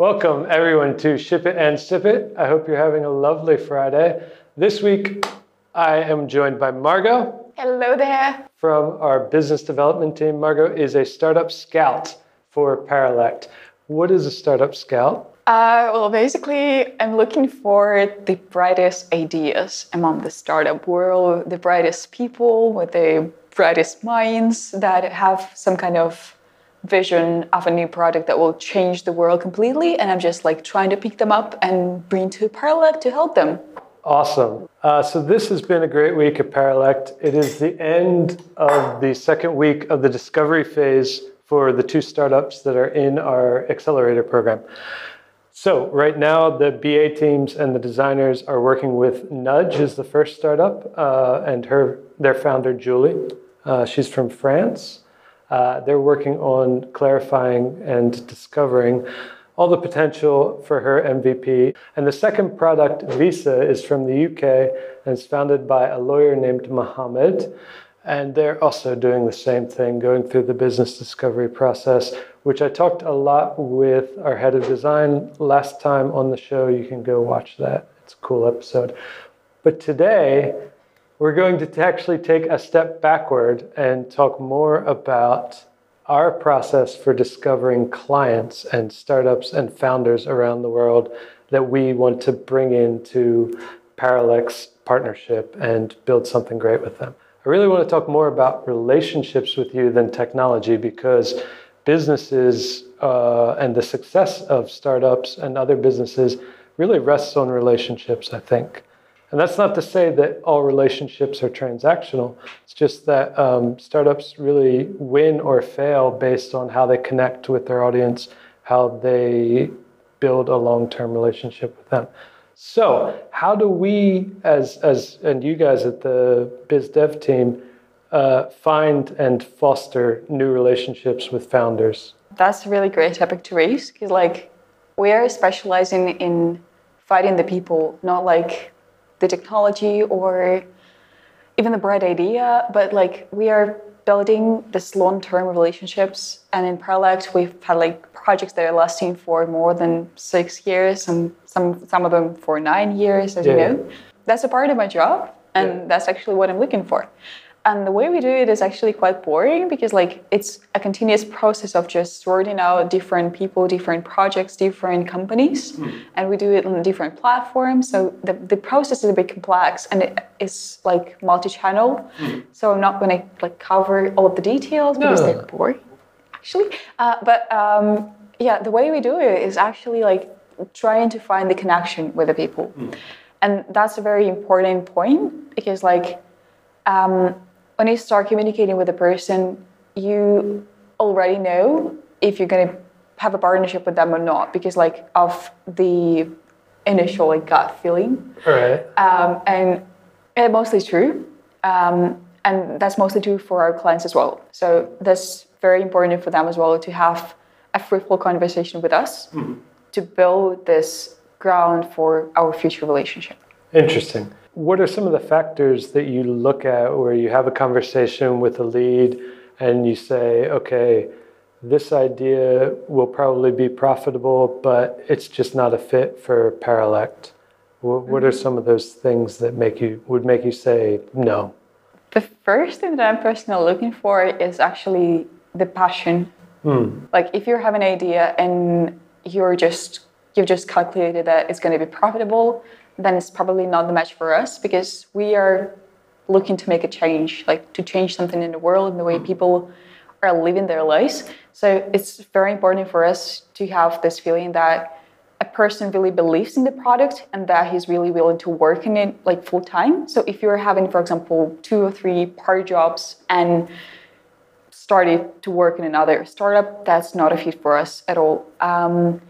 Welcome, everyone, to Ship It and Sip It. I hope you're having a lovely Friday. This week, I am joined by Margo. Hello there. From our business development team. Margo is a startup scout for Paralect. What is a startup scout? Uh, well, basically, I'm looking for the brightest ideas among the startup world, the brightest people with the brightest minds that have some kind of vision of a new product that will change the world completely. And I'm just like trying to pick them up and bring to Paralect to help them. Awesome. Uh, so this has been a great week at Paralect. It is the end of the second week of the discovery phase for the two startups that are in our accelerator program. So right now, the BA teams and the designers are working with Nudge, is the first startup, uh, and her their founder Julie. Uh, she's from France. Uh, they're working on clarifying and discovering all the potential for her MVP. And the second product, Visa, is from the UK and is founded by a lawyer named Mohammed. And they're also doing the same thing, going through the business discovery process, which I talked a lot with our head of design last time on the show. You can go watch that. It's a cool episode. But today, we're going to actually take a step backward and talk more about our process for discovering clients and startups and founders around the world that we want to bring into Paralect's partnership and build something great with them. I really want to talk more about relationships with you than technology because businesses uh, and the success of startups and other businesses really rests on relationships, I think. And that's not to say that all relationships are transactional. It's just that um, startups really win or fail based on how they connect with their audience, how they build a long-term relationship with them. So, how do we, as as and you guys at the biz dev team, uh, find and foster new relationships with founders? That's a really great topic to raise because, like, we are specializing in finding the people, not like the technology or even the bright idea, but like we are building this long-term relationships. And in Paralect, we've had like projects that are lasting for more than six years, and some some of them for nine years, as yeah. you know. That's a part of my job, and yeah. that's actually what I'm looking for and the way we do it is actually quite boring because like it's a continuous process of just sorting out different people different projects different companies mm. and we do it on different platforms so the, the process is a bit complex and it is like multi-channel mm. so i'm not going to like cover all of the details because no. they're boring actually uh, but um, yeah the way we do it is actually like trying to find the connection with the people mm. and that's a very important point because like um, when you start communicating with a person, you already know if you're going to have a partnership with them or not because like of the initial like gut feeling. Right. Um, and it mostly true. Um, and that's mostly true for our clients as well. So that's very important for them as well to have a fruitful conversation with us mm-hmm. to build this ground for our future relationship. Interesting. What are some of the factors that you look at where you have a conversation with a lead and you say, okay, this idea will probably be profitable, but it's just not a fit for Paralect? What are some of those things that make you would make you say no? The first thing that I'm personally looking for is actually the passion. Hmm. Like if you have an idea and you're just you've just calculated that it's going to be profitable, then it's probably not the match for us because we are looking to make a change, like to change something in the world, in the way people are living their lives. So it's very important for us to have this feeling that a person really believes in the product and that he's really willing to work in it like full time. So if you're having, for example, two or three part jobs and started to work in another startup, that's not a fit for us at all. Um,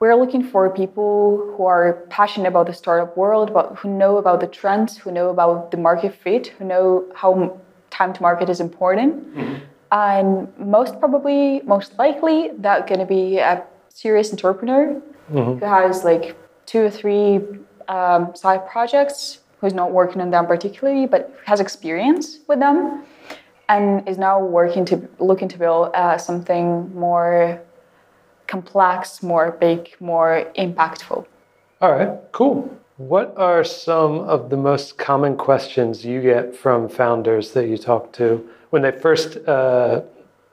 we're looking for people who are passionate about the startup world, but who know about the trends, who know about the market fit, who know how time to market is important. Mm-hmm. And most probably, most likely, that's going to be a serious entrepreneur mm-hmm. who has like two or three um, side projects, who's not working on them particularly, but has experience with them, and is now working to looking to build uh, something more complex, more big, more impactful. All right, cool. What are some of the most common questions you get from founders that you talk to when they first uh,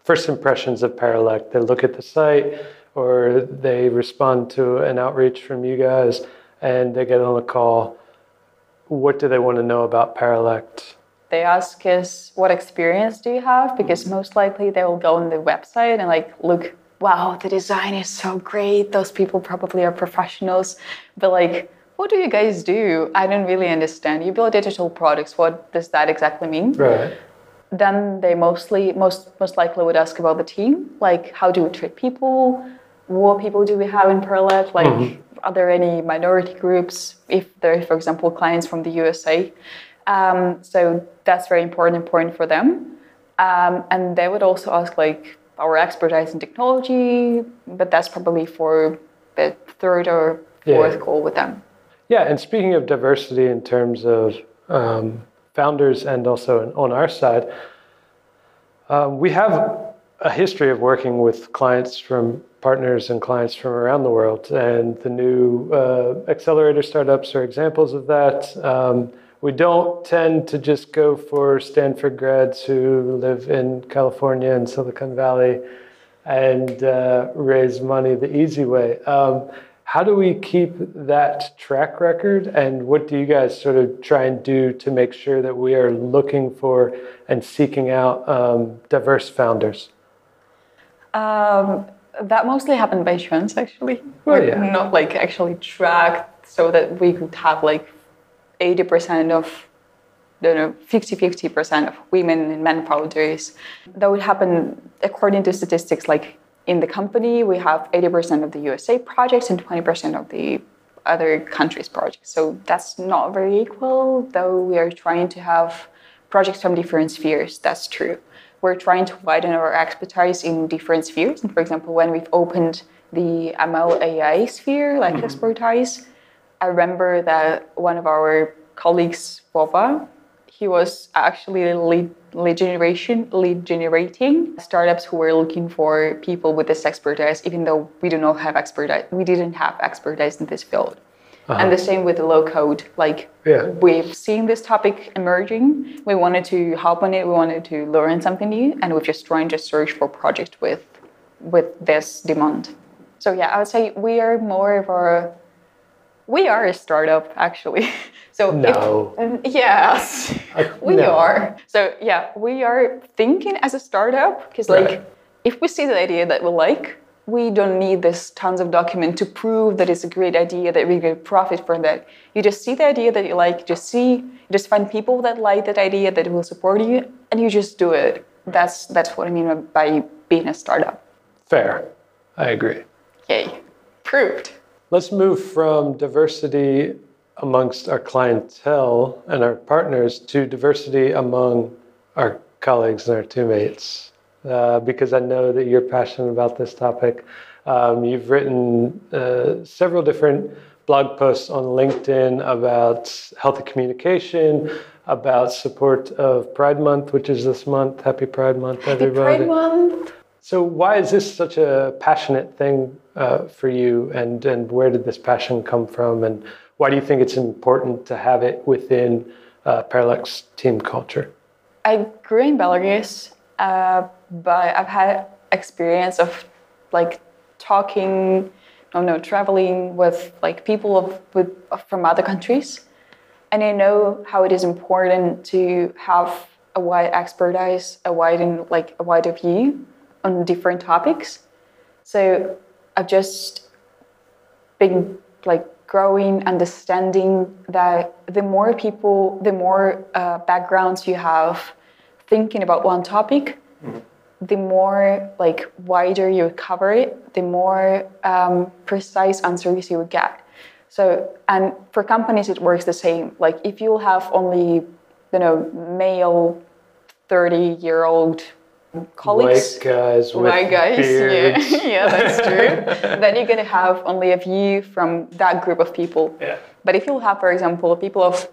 first impressions of Paralect? They look at the site or they respond to an outreach from you guys and they get on a call. What do they want to know about Paralect? They ask us, what experience do you have? Because most likely they will go on the website and like look, wow, the design is so great. Those people probably are professionals. But like, what do you guys do? I don't really understand. You build digital products. What does that exactly mean? Right. Then they mostly, most most likely would ask about the team, like how do we treat people? What people do we have in Paralect? Like, mm-hmm. are there any minority groups? If there are, for example, clients from the USA. Um, so that's very important, important for them. Um, and they would also ask like our expertise in technology, but that's probably for the third or fourth yeah. call with them. Yeah, and speaking of diversity in terms of um, founders and also on our side, um, we have a history of working with clients from partners and clients from around the world, and the new uh, accelerator startups are examples of that. Um, we don't tend to just go for Stanford grads who live in California and Silicon Valley and uh, raise money the easy way. Um, how do we keep that track record? And what do you guys sort of try and do to make sure that we are looking for and seeking out um, diverse founders? Um, that mostly happened by chance, actually. Oh, yeah. Not like actually tracked so that we could have like 80% of don't know 50 50% of women and men founders that would happen according to statistics like in the company, we have 80% of the USA projects and 20% of the other countries' projects. So that's not very equal, though we are trying to have projects from different spheres. That's true. We're trying to widen our expertise in different spheres. And for example, when we've opened the ML AI sphere, like mm-hmm. expertise, I remember that one of our colleagues, Boba, he was actually lead, lead generation, lead generating startups who were looking for people with this expertise, even though we do not have expertise. We didn't have expertise in this field. Uh-huh. And the same with the low code. Like yeah. we've seen this topic emerging. We wanted to help on it. We wanted to learn something new, and we've just trying to search for projects with with this demand. So yeah, I would say we are more of a we are a startup actually. So no. If, yes, uh, we no. are. So yeah, we are thinking as a startup because like right. if we see the idea that we like, we don't need this tons of document to prove that it's a great idea that we get profit from that. You just see the idea that you like, just see, just find people that like that idea that will support you, and you just do it. That's that's what I mean by being a startup. Fair, I agree. Yay, proved. Let's move from diversity amongst our clientele and our partners to diversity among our colleagues and our teammates. Uh, because I know that you're passionate about this topic. Um, you've written uh, several different blog posts on LinkedIn about healthy communication, about support of Pride Month, which is this month. Happy Pride Month, everybody. Happy Pride Month. So, why is this such a passionate thing uh, for you, and and where did this passion come from, and why do you think it's important to have it within uh, Paralect's team culture? I grew in Belarus, uh, but I've had experience of like talking, no, no, traveling with like people of with from other countries, and I know how it is important to have a wide expertise, a wide and like a wider view on different topics. So I've just been like growing understanding that the more people, the more uh, backgrounds you have thinking about one topic, mm-hmm. the more like wider you cover it, the more um, precise answers you would get. So, and for companies, it works the same. Like if you have only, you know, male 30 year old colleagues, white guys, white guys, beards. yeah, yeah, that's true. then you're gonna have only a view from that group of people. Yeah. But if you have, for example, people of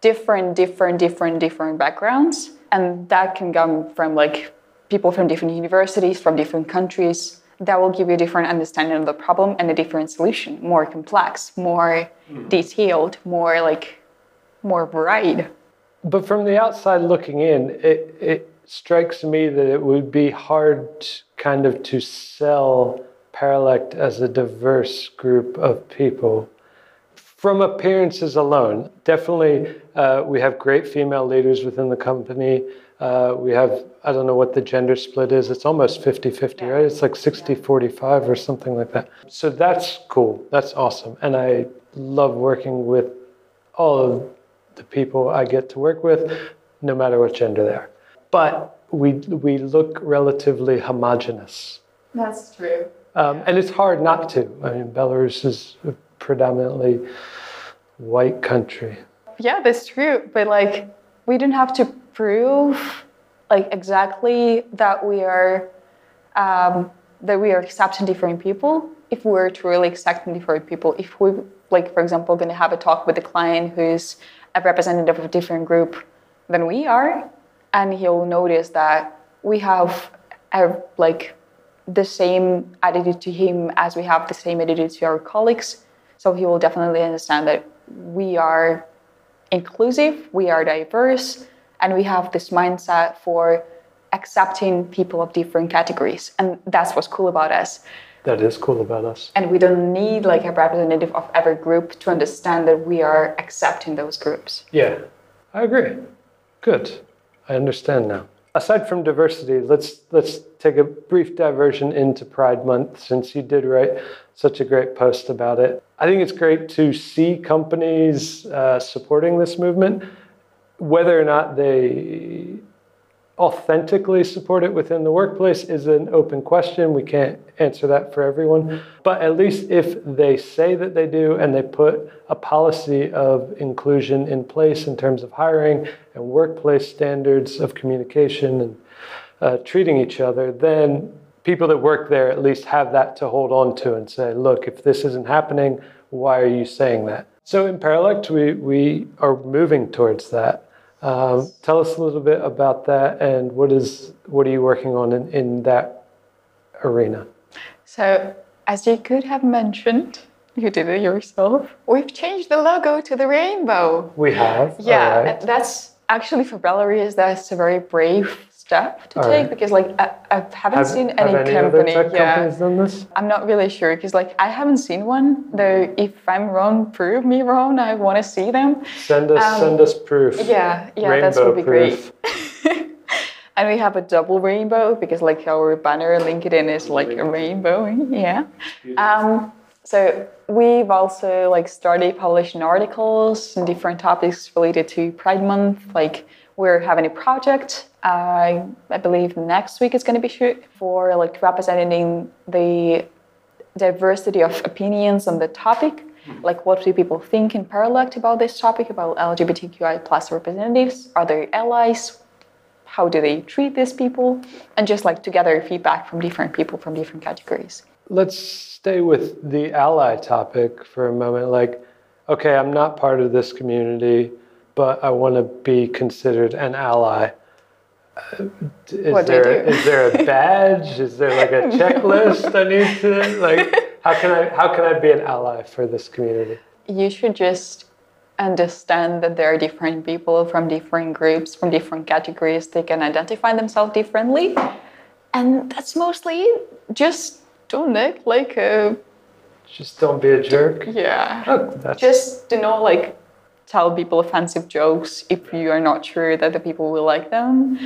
different, different, different, different backgrounds, and that can come from like people from different universities, from different countries, that will give you a different understanding of the problem and a different solution, more complex, more hmm. detailed, more like more varied. But from the outside looking in, it, it strikes me that it would be hard kind of to sell Paralect as a diverse group of people. From appearances alone, definitely uh, we have great female leaders within the company. Uh, we have, I don't know what the gender split is, it's almost 50 50, right? It's like 60 45 or something like that. So that's cool. That's awesome. And I love working with all of the people I get to work with, no matter what gender they are. But we, we look relatively homogenous. That's true. Um, and it's hard not to. I mean, Belarus is a predominantly white country. Yeah, that's true. But like, we don't have to prove like exactly that we are um, that we are accepting different people. If we're truly accepting different people, if we like, for example, going to have a talk with a client who's a representative of a different group than we are, and he'll notice that we have a, like the same attitude to him as we have the same attitude to our colleagues. So he will definitely understand that we are inclusive, we are diverse, and we have this mindset for accepting people of different categories. And that's what's cool about us. That is cool about us. And we don't need like a representative of every group to understand that we are accepting those groups. Yeah, I agree. Good. I understand now. Aside from diversity, let's let's take a brief diversion into Pride Month since you did write such a great post about it. I think it's great to see companies uh, supporting this movement, whether or not they authentically support it within the workplace is an open question. We can't answer that for everyone. But at least if they say that they do and they put a policy of inclusion in place in terms of hiring and workplace standards of communication and uh, treating each other, then people that work there at least have that to hold on to and say, look, if this isn't happening, why are you saying that? So in Paralect, we, we are moving towards that. Um, tell us a little bit about that and what is what are you working on in, in that arena? So, as you could have mentioned, you did it yourself. We've changed the logo to the rainbow. We have. Yeah, right. that's actually for Belarus. That's a very brave step to All take right. because like I, I haven't have, seen any, any company. yeah, companies done this? I'm not really sure because like I haven't seen one. Though if I'm wrong, prove me wrong. I want to see them. Send us um, send us proof. Yeah, yeah, that would be proof. great. and we have a double rainbow because like our banner LinkedIn is like a rainbow. Yeah. Um, so we've also like started publishing articles and different topics related to Pride Month, like we're having a project. Uh, I believe next week is going to be shoot for like representing the diversity of opinions on the topic. Like, what do people think in Paralect about this topic about LGBTQI plus representatives? Are they allies? How do they treat these people? And just like to gather feedback from different people from different categories. Let's stay with the ally topic for a moment. Like, okay, I'm not part of this community but I want to be considered an ally. Is what there is there a badge? is there like a checklist I need to like? How can I how can I be an ally for this community? You should just understand that there are different people from different groups, from different categories. They can identify themselves differently, and that's mostly just don't act like a. Just don't be a jerk. Yeah. Oh, just to know like tell people offensive jokes if you are not sure that the people will like them.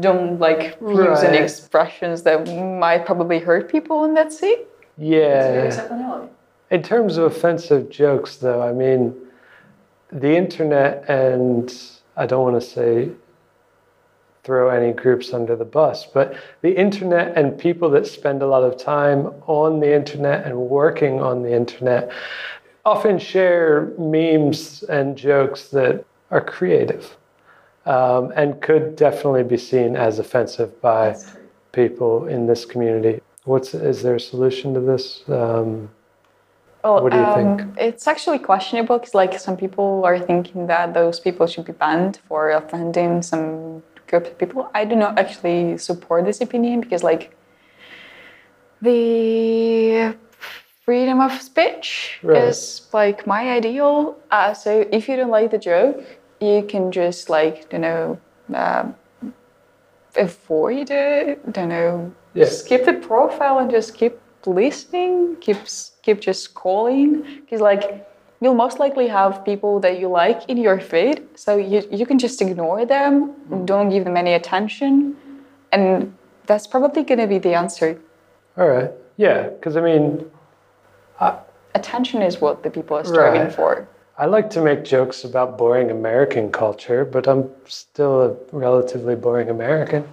Don't like right. use any expressions that might probably hurt people, and that's it. Yeah. In terms of offensive jokes, though, I mean, the internet and I don't want to say throw any groups under the bus, but the internet and people that spend a lot of time on the internet and working on the internet often share memes and jokes that are creative um, and could definitely be seen as offensive by people in this community. What's is there a solution to this? Um, well, what do you um, think? It's actually questionable because, like, some people are thinking that those people should be banned for offending some group of people. I do not actually support this opinion because, like, the freedom of speech Right. is like my ideal. Uh, so if you don't like the joke, you can just like you know um, avoid it. Don't know. Yeah. Skip the profile and just keep listening. Keep keep just calling because like you'll most likely have people that you like in your feed. So you you can just ignore them. Don't give them any attention, and that's probably going to be the answer. All right. Yeah, because I mean, attention is what the people are striving Right. for. I like to make jokes about boring American culture, but I'm still a relatively boring American.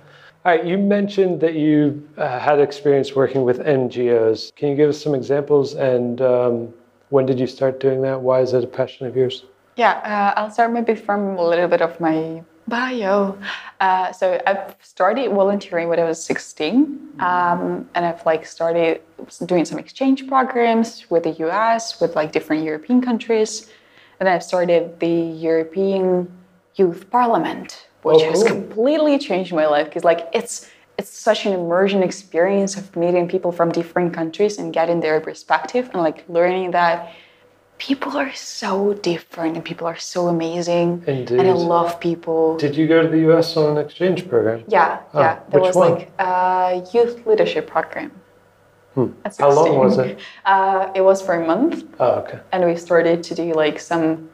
All right, you mentioned that you uh, had experience working with NGOs. Can you give us some examples and um, when did you start doing that? Why is it a passion of yours? Yeah, uh, I'll start maybe from a little bit of my bio. Uh, so I've started volunteering when I was 16, um, and I've like started doing some exchange programs with the US, with like different European countries, and I've started the European Youth Parliament, which Oh, has cool. completely changed my life because like it's it's such an immersion experience of meeting people from different countries and getting their perspective and like learning that people are so different and people are so amazing and I love people. Did you go to the US on an exchange program? yeah, Oh, yeah. There which was one? like a youth leadership program. At How long was it? Uh, it was for a month, Oh, okay. and we started to do like some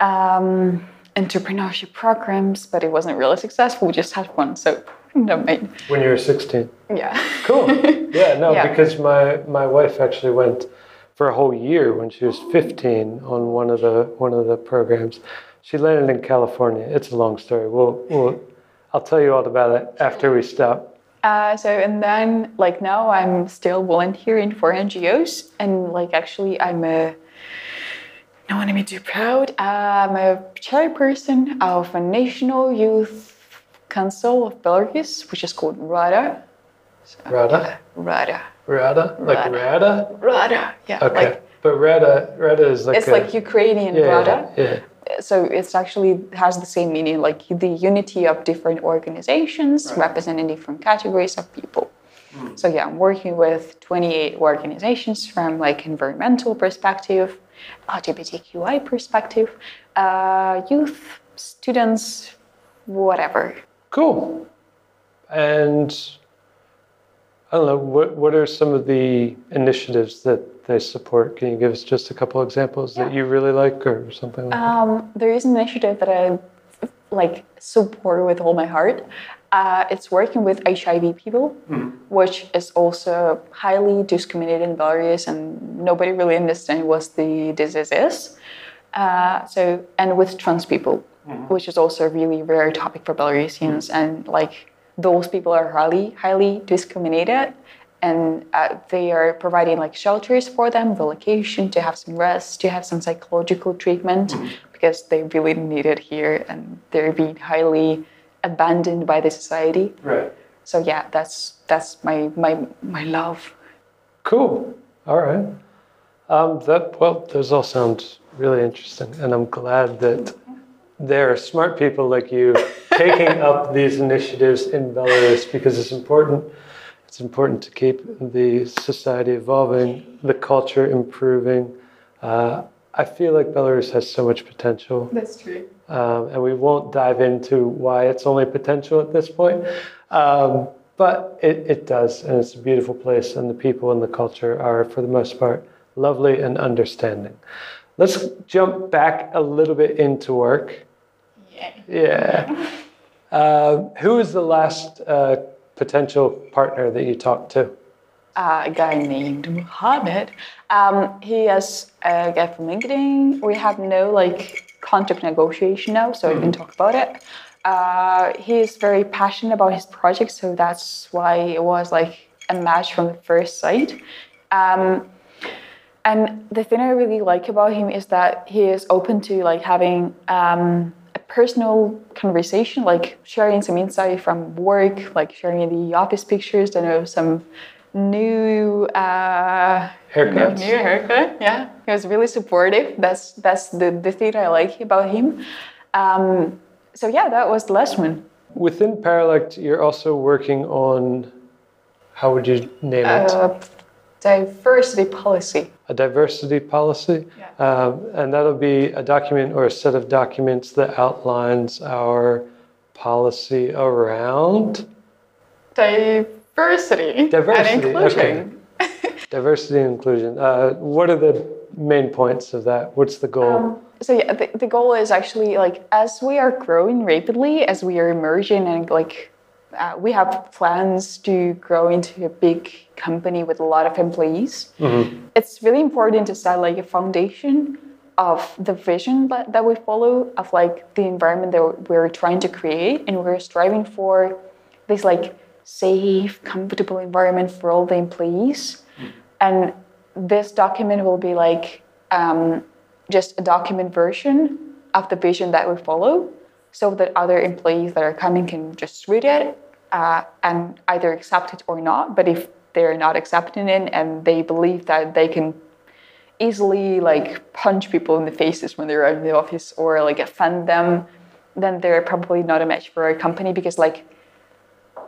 um, entrepreneurship programs, but it wasn't really successful. We just had one, so no main. When you were 16. Yeah. Cool. Yeah, no, Yeah. because my my wife actually went for a whole year when she was 15 on one of the one of the programs. She landed in California. It's a long story. We'll, we'll I'll tell you all about it after we stop. Uh, so and then like now I'm still volunteering for NGOs and like actually I'm a no one to be too proud. I'm a chairperson of a national youth council of Belarus, which is called RADA. Rada, RADA. Rada, like Rada. Rada. Yeah. Okay, Like but Rada, Rada is like it's a, like Ukrainian yeah, RADA. yeah, so it's actually has the same meaning like the unity of different organizations representing different categories of people so yeah i'm working with 28 organizations from like environmental perspective lgbtqi perspective uh, youth students whatever Cool. And I don't know, what, what are some of the initiatives that they support? Can you give us just a couple examples that you really like or something like that? Um, there is an initiative that I like support with all my heart. Uh, it's working with HIV people, which is also highly discriminated in Belarus, and nobody really understands what the disease is. Uh, so, and with trans people, which is also a really rare topic for Belarusians, and like those people are highly, highly discriminated, and uh, they are providing like shelters for them, relocation to have some rest, to have some psychological treatment, because they really need it here, and they're being highly abandoned by the society. Right. So yeah, that's that's my my my love. Cool. All right. Um, that well, those all sound really interesting, and I'm glad that there are smart people like you taking up these initiatives in Belarus because it's important. It's important to keep the society evolving, the culture improving. Uh, I feel like Belarus has so much potential. That's true. um, and we won't dive into why it's only potential at this point. Um, but it, it does, and it's a beautiful place, and the people and the culture are, for the most part, lovely and understanding. Let's jump back a little bit into work. Yeah. Yeah. Uh, who is the last uh, potential partner that you talked to? uh, a guy named Mohammed. Um, he is a guy from LinkedIn. We have no like contract negotiation now, so we can talk about it. Uh, he is very passionate about his project, so that's why it was like a match from the first sight. Um, and the thing I really like about him is that he is open to like having um, personal conversation, like sharing some insight from work, like sharing the office pictures, I know some new uh, know, Haircuts. new haircut. Yeah, he was really supportive. That's that's the the thing I like about him. Um, so yeah, that was the last one. Within Paralect, you're also working on How would you name it? Uh, diversity policy. A diversity policy. Yeah. Um, and that'll be a document or a set of documents that outlines our policy around Diversity, Diversity, and inclusion. diversity and inclusion. Uh, what are the main points of that? What's the goal? Um, so yeah, the, the goal is actually like as we are growing rapidly, as we are emerging and like uh, we have plans to grow into a big company with a lot of employees. It's really important to set like a foundation of the vision that, that we follow of like the environment that we're trying to create and we're striving for this like safe comfortable environment for all the employees. And this document will be like um, just a document version of the vision that we follow so that other employees that are coming can just read it uh, and either accept it or not but if they're not accepting it and they believe that they can easily like punch people in the faces when they're in the office or like offend them then they're probably not a match for our company because like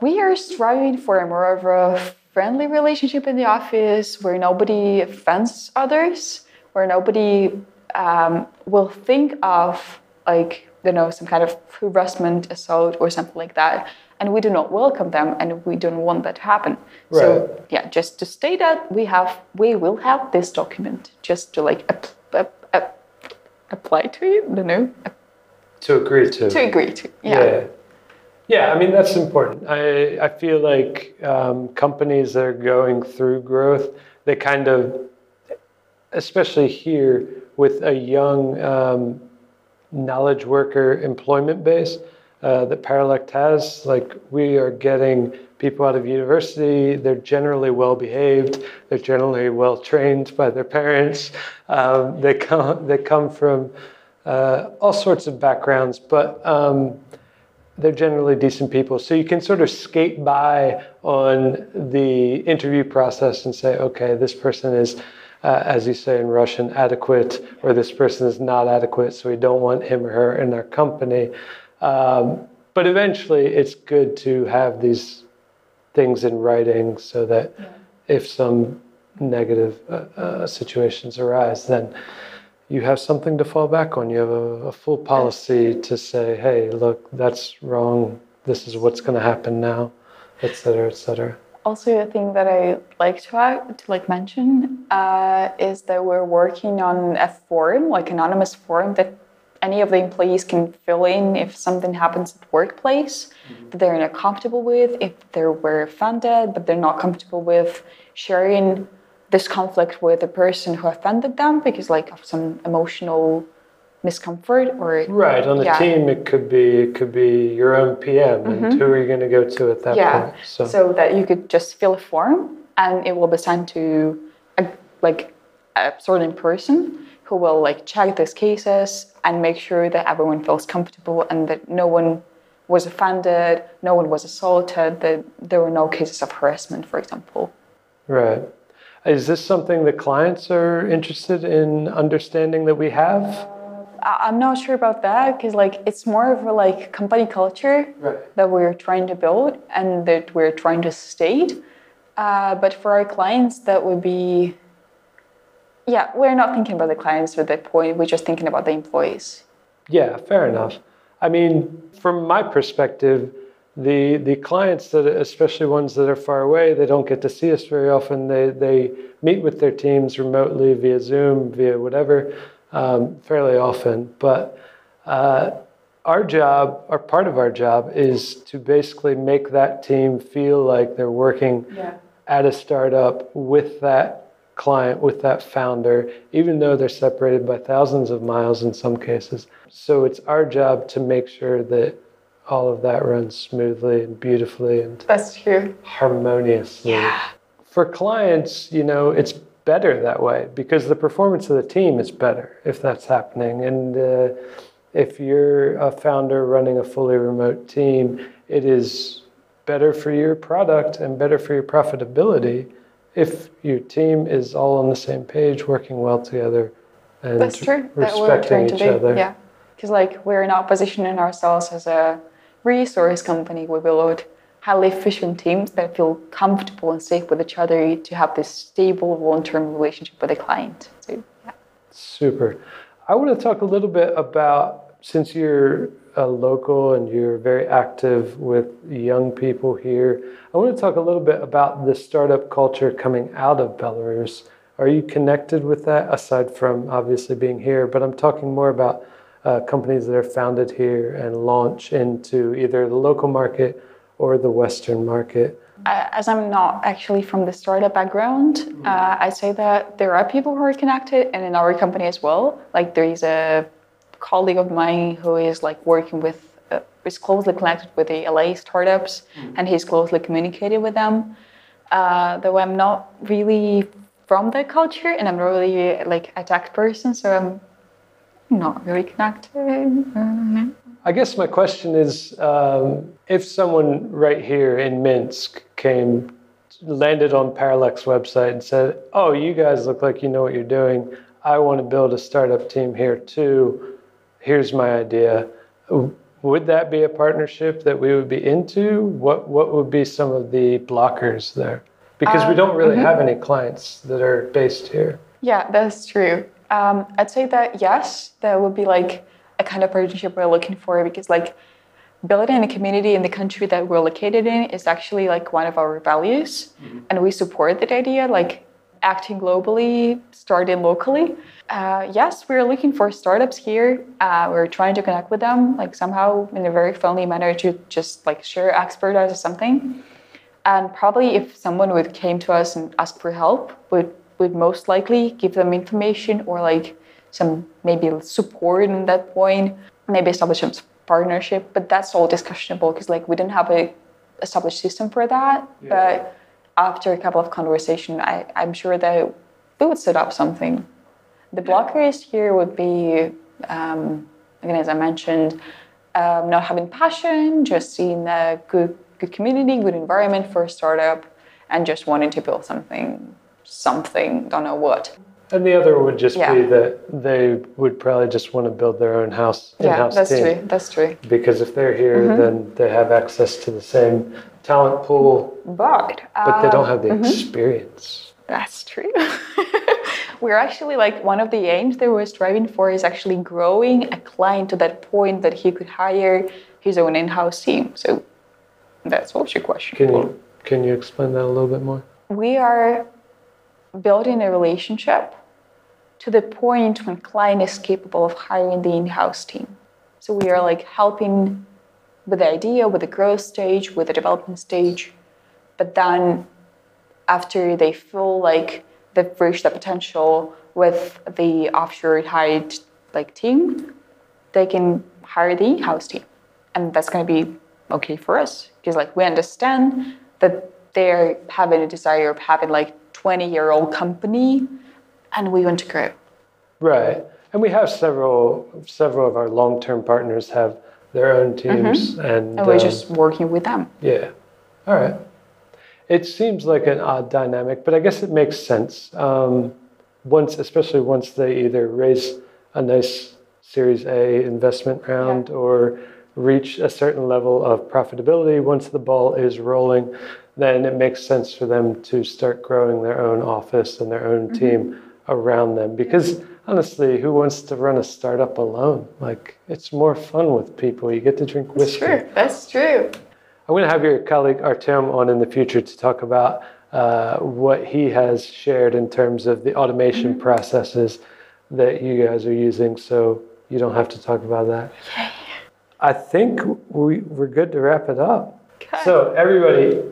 we are striving for a more of a friendly relationship in the office where nobody offends others, where nobody um, will think of like you know some kind of harassment, assault, or something like that, and we do not welcome them, and we don't want that to happen. Right. So yeah, just to state that we have we will have this document just to like ap- ap- ap- apply to it, you know, to agree to. to agree to. yeah. Yeah, I mean that's important. I I feel like um, companies that are going through growth, they kind of, especially here with a young um, knowledge worker employment base uh, that Paralect has, like we are getting people out of university. They're generally well behaved. They're generally well trained by their parents. Um, they come they come from uh, all sorts of backgrounds, but. Um, they're generally decent people. So you can sort of skate by on the interview process and say, okay, this person is, uh, as you say in Russian, adequate, or this person is not adequate, so we don't want him or her in our company. Um, but eventually, it's good to have these things in writing so that if some negative uh, uh, situations arise, then you have something to fall back on. You have a, a full policy to say, hey, look, that's wrong. This is what's going to happen now, et cetera, et cetera. Also, a thing that I like to, add- to like mention uh, is that we're working on a form, like anonymous form that any of the employees can fill in if something happens at workplace mm-hmm. that they're not comfortable with, if they were offended, but they're not comfortable with sharing this conflict with the person who offended them because like of some emotional discomfort or Right. On the Yeah. team, it could be it could be your own PM, and mm-hmm. who are you going to go to at that yeah point? So, so that you could just fill a form and it will be sent to a, like a certain person who will like check these cases and make sure that everyone feels comfortable and that no one was offended no one was assaulted that there were no cases of harassment for example right. Is this something that clients are interested in understanding that we have? I'm not sure about that because like it's more of a like company culture Right. that we're trying to build and that we're trying to state. Uh, but for our clients, that would be, yeah, we're not thinking about the clients at that point. We're just thinking about the employees. Yeah, fair enough. I mean, from my perspective, the the clients that, especially ones that are far away, they don't get to see us very often. They they meet with their teams remotely via Zoom, via whatever, um, fairly often. But uh, our job, or part of our job, is to basically make that team feel like they're working Yeah. at a startup with that client, with that founder, even though they're separated by thousands of miles in some cases. So it's our job to make sure that all of that runs smoothly and beautifully and That's true. harmoniously. For clients, you know, it's better that way because the performance of the team is better if that's happening. And uh, if you're a founder running a fully remote team, it is better for your product and better for your profitability if your team is all on the same page, working well together, and That's true. That respecting to each other. Yeah. Because like we're in not positioning ourselves as a resource company. We build highly efficient teams that feel comfortable and safe with each other to have this stable long-term relationship with the client. So, yeah. Super. I want to talk a little bit about since you're a local and you're very active with young people here. I want to talk a little bit about the startup culture coming out of Belarus. Are you connected with that aside from obviously being here? But I'm talking more about uh, companies that are founded here and launch into either the local market or the Western market? As I'm not actually from the startup background, mm-hmm. uh, I say that there are people who are connected, and in our company as well. Like there is a colleague of mine who is like working with, uh, is closely connected with the LA startups, mm-hmm. and he's closely communicated with them. Uh, though I'm not really from the culture, and I'm not really like a tech person, so I'm not very connected. I guess my question is um, if someone right here in Minsk came, landed on Paralect's website and said, Oh, you guys look like you know what you're doing. I want to build a startup team here too. Here's my idea. Would that be a partnership that we would be into? What, what would be some of the blockers there? Because um, we don't really mm-hmm. have any clients that are based here. Yeah, that's true. Um, I'd say that yes, that would be like a kind of partnership we're looking for because like building a community in the country that we're located in is actually like one of our values mm-hmm. and we support that idea like acting globally starting locally uh, yes we're looking for startups here uh, we're trying to connect with them like somehow in a very friendly manner to just like share expertise or something and probably if someone would came to us and ask for help would would most likely give them information or like some maybe support in that point, maybe establish some partnership, but that's all discussionable because like we didn't have a established system for that. Yeah. But after a couple of conversation, I, I'm sure that we would set up something. The blockers here would be um, again as I mentioned, um, not having passion, just seeing a good good community, good environment for a startup, and just wanting to build something, something, don't know what. And the other would just yeah. be that they would probably just want to build their own house. In house team. Yeah, that's team. true. That's true. Because if they're here, mm-hmm. then they have access to the same talent pool. But but they don't have the mm-hmm. experience. That's true. we're actually like one of the aims that we're striving for is actually growing a client to that point that he could hire his own in-house team. So that's what's your question. Can you can you explain that a little bit more? We are building a relationship to the point when client is capable of hiring the in-house team. So we are like helping with the idea, with the growth stage, with the development stage, but then after they feel like they've reached the potential with the offshore hired like team, they can hire the in-house team, and that's going to be okay for us because like we understand that they're having a desire of having like 20 year old company and we want to grow. Right. And we have several several of our long term partners have their own teams mm-hmm. and, and we're um, just working with them. Yeah. All right. It seems like an odd dynamic, but I guess it makes sense. Um, once, especially once they either raise a nice Series A investment round yeah. or reach a certain level of profitability, once the ball is rolling, then it makes sense for them to start growing their own office and their own mm-hmm. team around them. Because honestly, who wants to run a startup alone? Like, it's more fun with people. You get to drink whiskey. That's true. That's true. I'm going to have your colleague Artem on in the future to talk about uh, what he has shared in terms of the automation mm-hmm. processes that you guys are using. So you don't have to talk about that. I think we, we're good to wrap it up. Okay. So, everybody,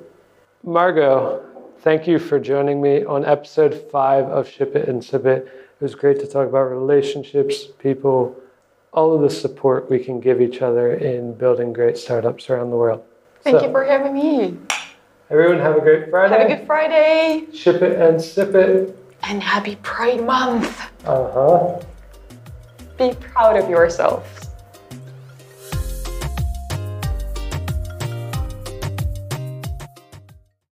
Margo, thank you for joining me on episode five of Ship It and Sip It. It was great to talk about relationships, people, all of the support we can give each other in building great startups around the world. Thank so, you for having me. Everyone, have a great Friday. Have a good Friday. Ship it and sip it. And happy Pride Month. Uh huh. Be proud of yourselves.